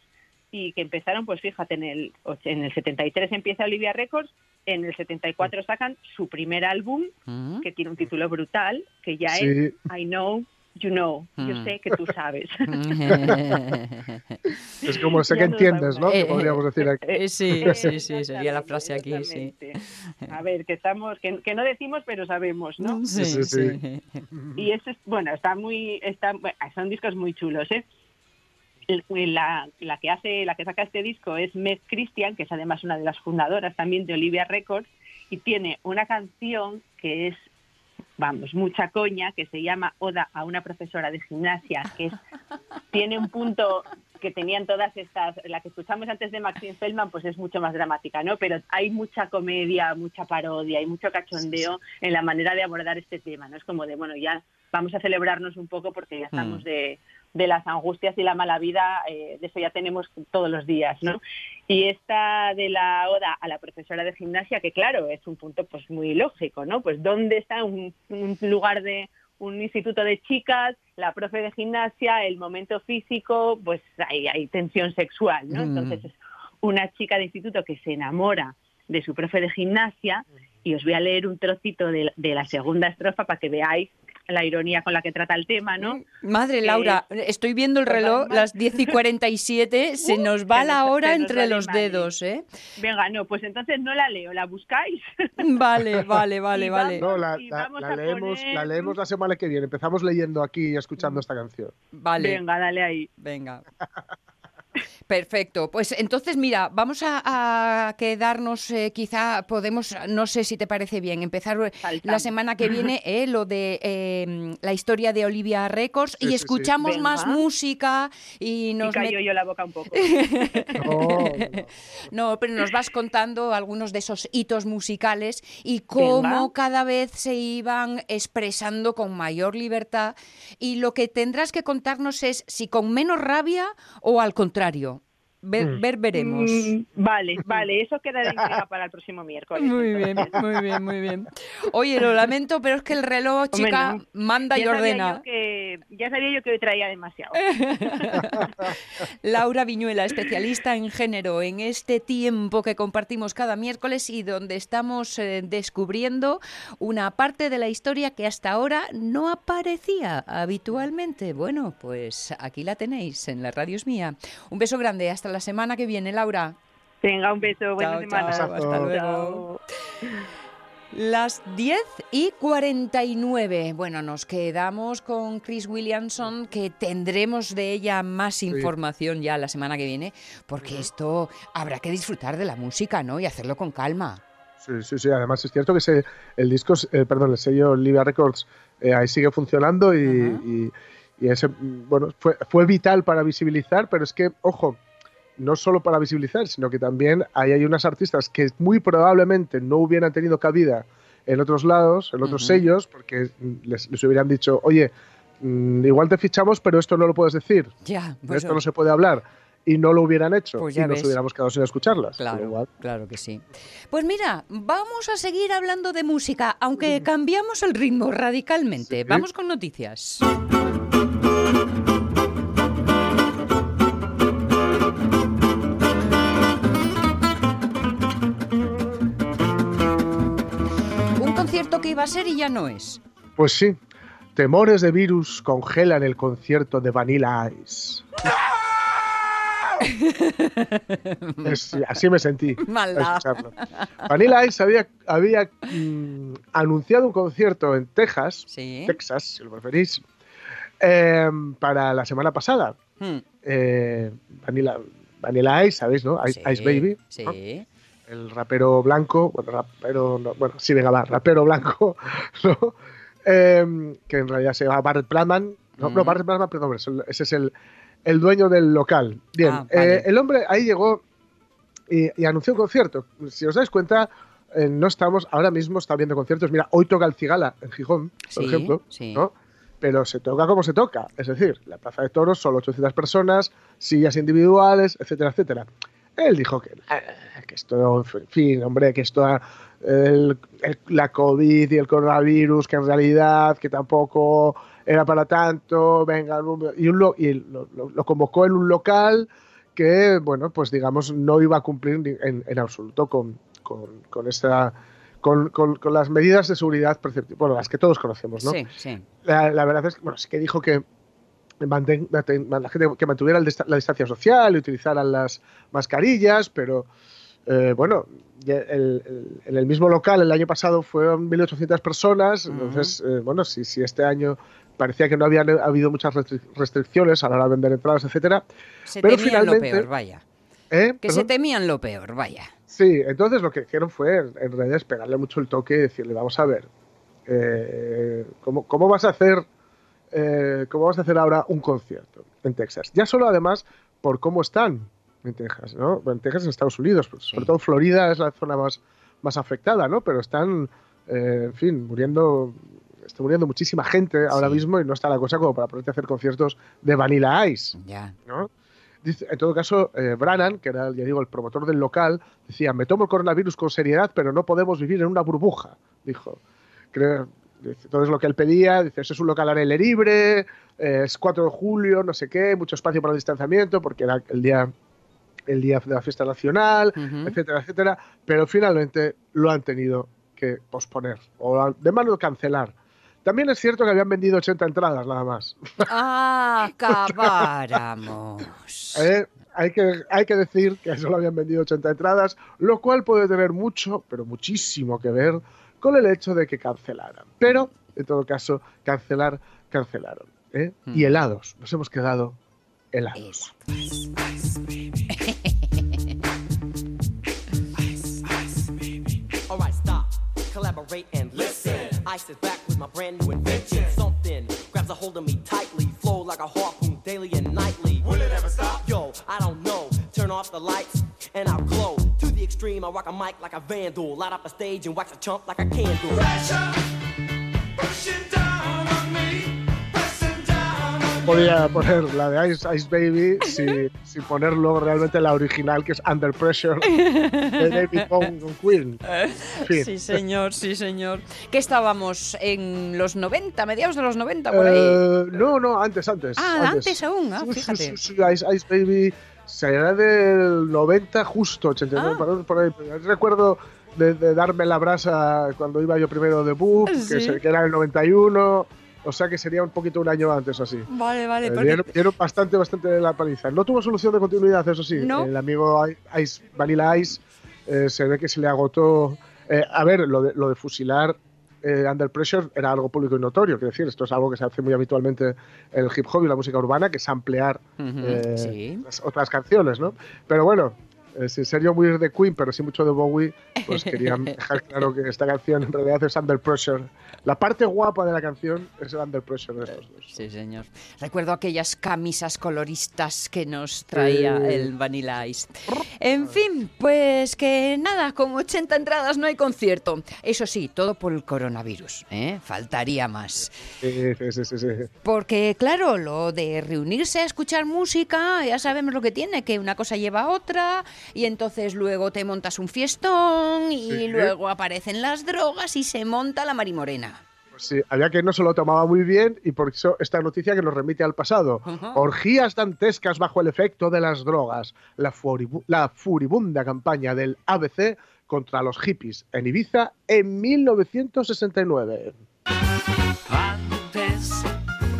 y que empezaron, pues fíjate, en el, en el 73 empieza Olivia Records, en el 74 sacan su primer álbum, mm. que tiene un título brutal, que ya es I Know You Know, yo mm. sé que tú sabes.
es como sé que entiendes, ¿no? que podríamos decir aquí.
Eh, sí, sí, sí, sería la frase aquí, sí.
A ver, que estamos, que, no decimos, pero sabemos, ¿no?
Sí, sí, sí.
Y eso es, bueno, está muy, está, son discos muy chulos, ¿eh? La, la, que hace, la que saca este disco es Meg Christian, que es además una de las fundadoras también de Olivia Records, y tiene una canción que es, vamos, mucha coña, que se llama Oda a una profesora de gimnasia, que es, tiene un punto que tenían todas estas, la que escuchamos antes de Maxine Feldman, pues es mucho más dramática, ¿no? Pero hay mucha comedia, mucha parodia, hay mucho cachondeo en la manera de abordar este tema, ¿no? Es como de, bueno, ya vamos a celebrarnos un poco porque ya estamos mm. De, las angustias y la mala vida, eh, de eso ya tenemos todos los días, ¿no? Y esta de la oda a la profesora de gimnasia, que claro, es un punto pues muy lógico, ¿no? Pues dónde está un, lugar de un instituto de chicas, la profe de gimnasia, el momento físico, pues hay, hay tensión sexual, ¿no? Mm. Entonces es una chica de instituto que se enamora de su profe de gimnasia y os voy a leer un trocito de, de la segunda estrofa para que veáis la ironía con la que trata el tema, ¿no?
Madre Laura, estoy viendo el reloj, las 10 y 47, se uh, nos va la hora entre los dedos, ¿eh?
Venga, no, pues entonces no la leo, ¿la buscáis?
Vale, vale, vale, vale.
No, la, leemos, la leemos la semana que viene, empezamos leyendo aquí y escuchando esta canción.
Vale.
Venga, dale ahí.
Venga. Perfecto. Pues entonces, mira, vamos a, quedarnos, eh, quizá podemos, no sé si te parece bien, empezar eh, la semana que viene eh, lo de em, la historia de Olivia Records y escuchamos más música y nos...
Y yo la boca un poco.
no, pero nos vas contando algunos de esos hitos musicales y cómo cada vez se iban expresando con mayor libertad y lo que tendrás que contarnos es si con menos rabia o al contrario. Mm. Ver, veremos. Mm,
vale, vale, eso queda de para el próximo miércoles.
Muy bien, muy bien, muy bien. Oye, lo lamento, pero es que el reloj, chica, manda y ordena.
ya sabía yo que hoy traía demasiado.
Laura Viñuela, especialista en género, en este tiempo que compartimos cada miércoles y donde estamos eh, descubriendo una parte de la historia que hasta ahora no aparecía habitualmente. Bueno, pues aquí la tenéis, en la radio es mía. Un beso grande, hasta la semana que viene, Laura.
Venga, un beso, buena semana.
Hasta luego. Las 10 y 49. Bueno, nos quedamos con Chris Williamson, que tendremos de ella más información ya la semana que viene, porque esto habrá que disfrutar de la música, ¿no? Y hacerlo con calma.
Sí, sí, sí. Además es cierto que el disco, eh, perdón, el sello Livia Records eh, ahí sigue funcionando y, ese, bueno, fue, fue vital para visibilizar, pero es que, ojo, no solo para visibilizar, sino que también ahí hay unas artistas que muy probablemente no hubieran tenido cabida en otros lados, en otros sellos, porque les, hubieran dicho, oye, mm, igual te fichamos, pero esto no lo puedes decir.
Ya,
pues esto no se puede hablar. Y no lo hubieran hecho pues y nos hubiéramos quedado sin escucharlas.
Claro, claro que sí. Pues mira, vamos a seguir hablando de música, aunque cambiamos el ritmo radicalmente. Vamos con noticias. Que iba a ser y ya no es.
Pues sí, temores de virus congelan el concierto de Vanilla Ice. así me sentí. Vanilla Ice había, había mm, anunciado un concierto en Texas, Texas, si lo preferís, em, para la semana pasada. Hmm. Eh, Vanilla, Vanilla Ice, ¿sabéis, no? Ice, Baby.
Sí
el rapero blanco, bueno, rapero, bueno, sí, venga, va, rapero blanco, ¿no? Em, que en realidad se llama Barrett Plantman, no, no Barrett Plantman, perdón, ese es el, el dueño del local. Bien, ah, eh, el hombre ahí llegó y, anunció un concierto. Si os dais cuenta, eh, no estamos, ahora mismo está viendo conciertos. Mira, hoy toca el Cigala en Gijón, por ejemplo, ¿no? Pero se toca como se toca. Es decir, la Plaza de Toros, solo 800 personas, sillas individuales, etcétera, etcétera. Él dijo que, que esto, en fin, hombre, que esto, la COVID y el coronavirus, que en realidad, que tampoco era para tanto, venga, y, un, y lo, convocó en un local que, bueno, pues digamos, no iba a cumplir en, absoluto con, con, con esta... Con, con, las medidas de seguridad bueno, las que todos conocemos, ¿no?
Sí, sí.
La, la verdad es que, bueno, sí que dijo que, la gente que mantuviera la distancia social y utilizaran las mascarillas, pero eh, bueno, en el mismo local el año pasado fueron 1.800 personas, entonces, eh, bueno, si, si este año parecía que no había habido muchas restricciones a la hora de vender entradas, etcétera.
Se pero temían finalmente, lo peor, vaya. ¿Eh? Que se temían lo peor, vaya.
Sí, entonces lo que hicieron fue, en realidad, es pegarle mucho el toque y decirle, vamos a ver, ¿cómo, ¿cómo, vas a hacer eh, ¿cómo vamos a hacer ahora un concierto en Texas. Ya solo además por cómo están en Texas, ¿no? En Texas, en Estados Unidos, pues, sobre todo Florida es la zona más, más afectada, ¿no? Pero están, eh, en fin, muriendo, está muriendo muchísima gente ahora mismo y no está la cosa como para ponerte a hacer conciertos de Vanilla Ice,
Ya.
¿no? en todo caso, eh, Brannan, que era, ya digo, el promotor del local, decía, me tomo el coronavirus con seriedad, pero no podemos vivir en una burbuja, dijo. Creo, entonces lo que él pedía, dice, es un local al aire libre, eh, es 4 de julio, no sé qué, mucho espacio para el distanciamiento, porque era el día, el día de la fiesta nacional, etcétera, etcétera, pero finalmente lo han tenido que posponer, o de mano cancelar. También es cierto que habían vendido 80 entradas nada más.
¡Ah, acabáramos!
Eh, hay, que, hay que decir que solo habían vendido 80 entradas, lo cual puede tener mucho, pero muchísimo que ver con el hecho de que cancelaran. Pero, en todo caso, cancelar, cancelaron. ¿eh? Y hmm. helados, nos hemos quedado helados. collaborate and listen. Ice is back with my brand new invention. Something grabs a hold of me tightly, flow like a harpoon daily and nightly. Will it ever stop? Yo, I don't know. Turn off the lights and I'll glow. The extreme, I rock a mic like a vandal. Light up a stage and wax a chump like a candle. Podría poner la de Ice, Ice Baby sin, sin ponerlo realmente la original que es Under Pressure de David Bowie con Queen.
Sí, señor, sí, señor. ¿Qué estábamos? ¿En los 90, mediados de los 90 por ahí?
Eh, no, no, antes, antes.
Ah, antes, aún, ah, fíjate.
Sí, sí, Ice, Ice Baby será del 90 justo, 89, ah. por, ahí. Recuerdo de, darme la brasa cuando iba yo primero de Boop, que, era el 91. o sea que sería un poquito un año antes o así.
Vale, vale.
Eh, dieron, bastante, bastante de la paliza. No tuvo solución de continuidad, eso sí. El amigo Ice, Vanilla Ice eh, se ve que se le agotó. Eh, a ver, lo de, lo de fusilar Under Pressure era algo público y notorio, quiero decir, esto es algo que se hace muy habitualmente en el hip hop y la música urbana, que es ampliar otras canciones, ¿no? Pero bueno, eh, sin ser yo muy de Queen, pero sí mucho de Bowie, pues quería dejar claro que esta canción en realidad es Under Pressure. La parte guapa de la canción es el Under Pressure de estos dos.
Sí, señor. Recuerdo aquellas camisas coloristas que nos traía el Vanilla Ice. En fin, pues que nada, con 80 entradas no hay concierto. Eso sí, todo por el coronavirus, ¿eh? Faltaría más.
Sí, sí, sí, sí.
Porque claro, lo de reunirse a escuchar música, ya sabemos lo que tiene, que una cosa lleva a otra y entonces luego te montas un fiestón y luego aparecen las drogas y se monta la marimorena.
Pues sí, había que no se lo tomaba muy bien y por eso esta noticia que nos remite al pasado. Orgías dantescas bajo el efecto de las drogas. La, la furibunda campaña del ABC contra los hippies en Ibiza en 1969.
Antes,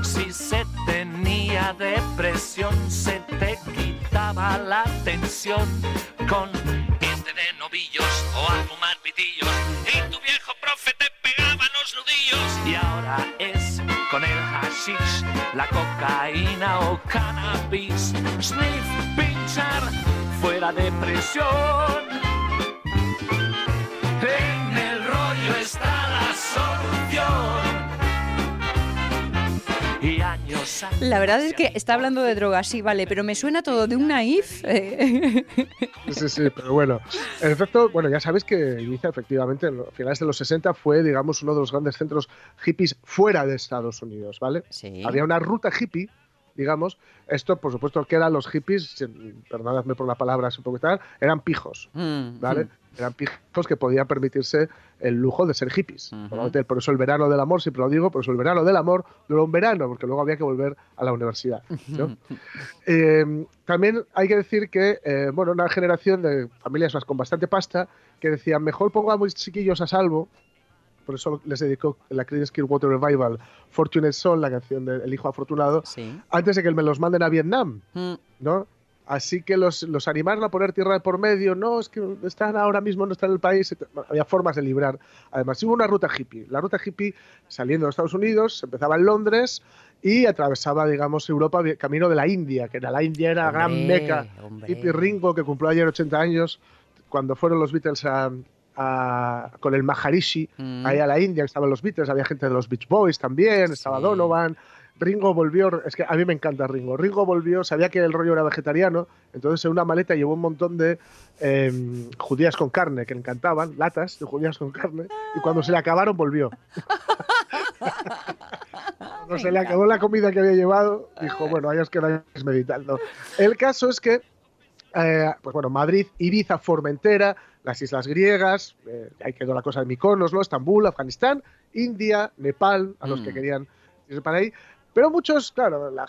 si se tenía depresión, se te la tensión con este de novillos o a fumar pitillos. Y tu viejo profe te pegaba los nudillos. Y ahora es con el hashish, la cocaína o cannabis, sniff, pinchar, fuera de presión. La
verdad es que está hablando de drogas, sí, vale, pero me suena todo de un naif.
Sí, sí, pero bueno. En efecto, bueno, ya sabes que Ibiza, efectivamente, en finales de los 60 fue, digamos, uno de los grandes centros hippies fuera de Estados Unidos, ¿vale?
Sí.
Había una ruta hippie digamos. Esto, por supuesto, que eran los hippies, perdonadme por la palabra, un poco tal, eran pijos, mm, ¿vale? Mm. Eran pijos que podían permitirse el lujo de ser hippies. Por eso el verano del amor, siempre lo digo, por eso el verano del amor duró un verano, porque luego había que volver a la universidad. Eh, también hay que decir que, eh, bueno, una generación de familias con bastante pasta que decían, mejor pongamos chiquillos a salvo por eso les dedicó la Creedence Water Revival Fortunate Son, la canción del Hijo Afortunado, antes de que me los manden a Vietnam, mm. ¿no? Así que los, los, animaron a poner tierra de por medio. No, es que están ahora mismo, no están en el país. Había formas de librar. Además, hubo una ruta hippie. La ruta hippie saliendo de Estados Unidos, empezaba en Londres y atravesaba, digamos, Europa camino de la India, que era la India era gran meca. Hippie Ringo, que cumplió ayer 80 años, cuando fueron los Beatles a, con el Maharishi, mm. ahí a la India, estaban los Beatles, había gente de los Beach Boys también, estaba Donovan. Ringo volvió, es que a mí me encanta Ringo. Ringo volvió, sabía que el rollo era vegetariano, entonces en una maleta llevó un montón de em, judías con carne que le encantaban, latas de judías con carne, y cuando se le acabaron volvió. cuando se le acabó la comida que había llevado, dijo, bueno, ahí os quedáis meditando. El caso es que, eh, pues bueno, Madrid, Ibiza, Formentera, las islas griegas, eh, ahí quedó la cosa de Mykonos, ¿no? Estambul, Afganistán, India, Nepal, a los que mm. querían irse para ahí. Pero muchos, claro, la,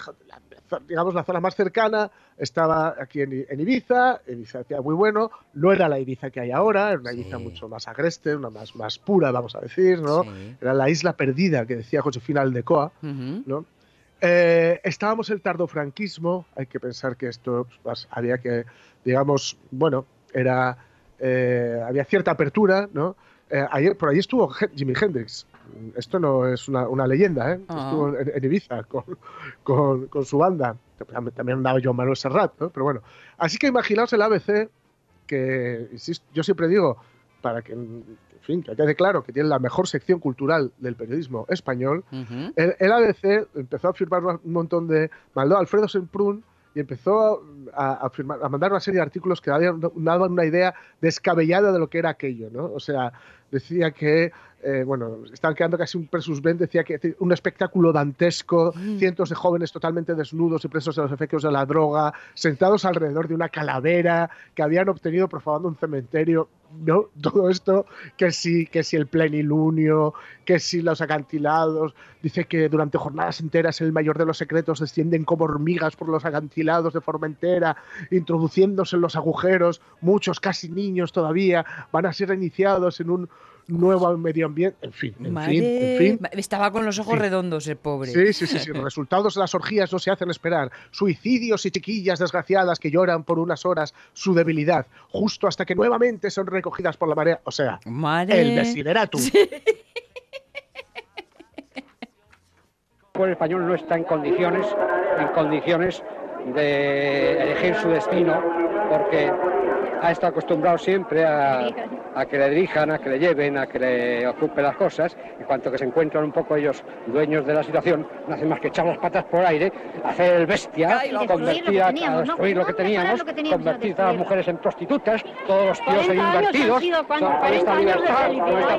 digamos la zona más cercana estaba aquí en, Ibiza, Ibiza era muy bueno, no era la Ibiza que hay ahora, era una Ibiza mucho más agreste, una más, más pura, vamos a decir, ¿no? Era la isla perdida que decía Josefina Aldecoa, ¿no? Eh, estábamos el tardofranquismo, hay que pensar que esto pues, había que, digamos, bueno, era eh, había cierta apertura, ¿no? Eh, ayer, por ahí estuvo Jimi Hendrix. Esto no es una, leyenda, ¿eh? Ah. Estuvo en, Ibiza con, con, su banda. También andaba yo Manuel Serrat, ¿no? Pero bueno. Así que imaginaos el ABC, que yo siempre digo, para que, en fin, que quede claro que tiene la mejor sección cultural del periodismo español, el, ABC empezó a firmar un montón de... Mandó Alfredo Semprún y empezó a, a, mandar una serie de artículos que daban, una idea descabellada de lo que era aquello, ¿no? O sea, decía que, eh, bueno, estaban quedando casi un versus Ben, decía que un espectáculo dantesco, mm. cientos de jóvenes totalmente desnudos y presos de los efectos de la droga, sentados alrededor de una calavera que habían obtenido profabando un cementerio. ¿no? Todo esto, que si, que si el plenilunio, que si los acantilados, dice que durante jornadas enteras el mayor de los secretos descienden como hormigas por los acantilados de Formentera, introduciéndose en los agujeros, muchos casi niños todavía van a ser iniciados en un nuevo medio ambiente, en fin, en fin, en fin.
Estaba con los ojos redondos el pobre.
Sí, sí, sí, sí. Resultados de las orgías no se hacen esperar. Suicidios y chiquillas desgraciadas que lloran por unas horas su debilidad, justo hasta que nuevamente son recogidas por la marea. O sea, el desideratum.
El pueblo español no está en condiciones, en condiciones de elegir su destino porque ha estado acostumbrado siempre a, que le dirijan, a que le lleven, a que le ocupen las cosas. En cuanto que se encuentran un poco ellos dueños de la situación, no hacen más que echar las patas por aire, hacer el bestia, convertir a, destruir lo que teníamos, convertir a las mujeres en prostitutas, todos los tíos en invertidos, esta libertad, esta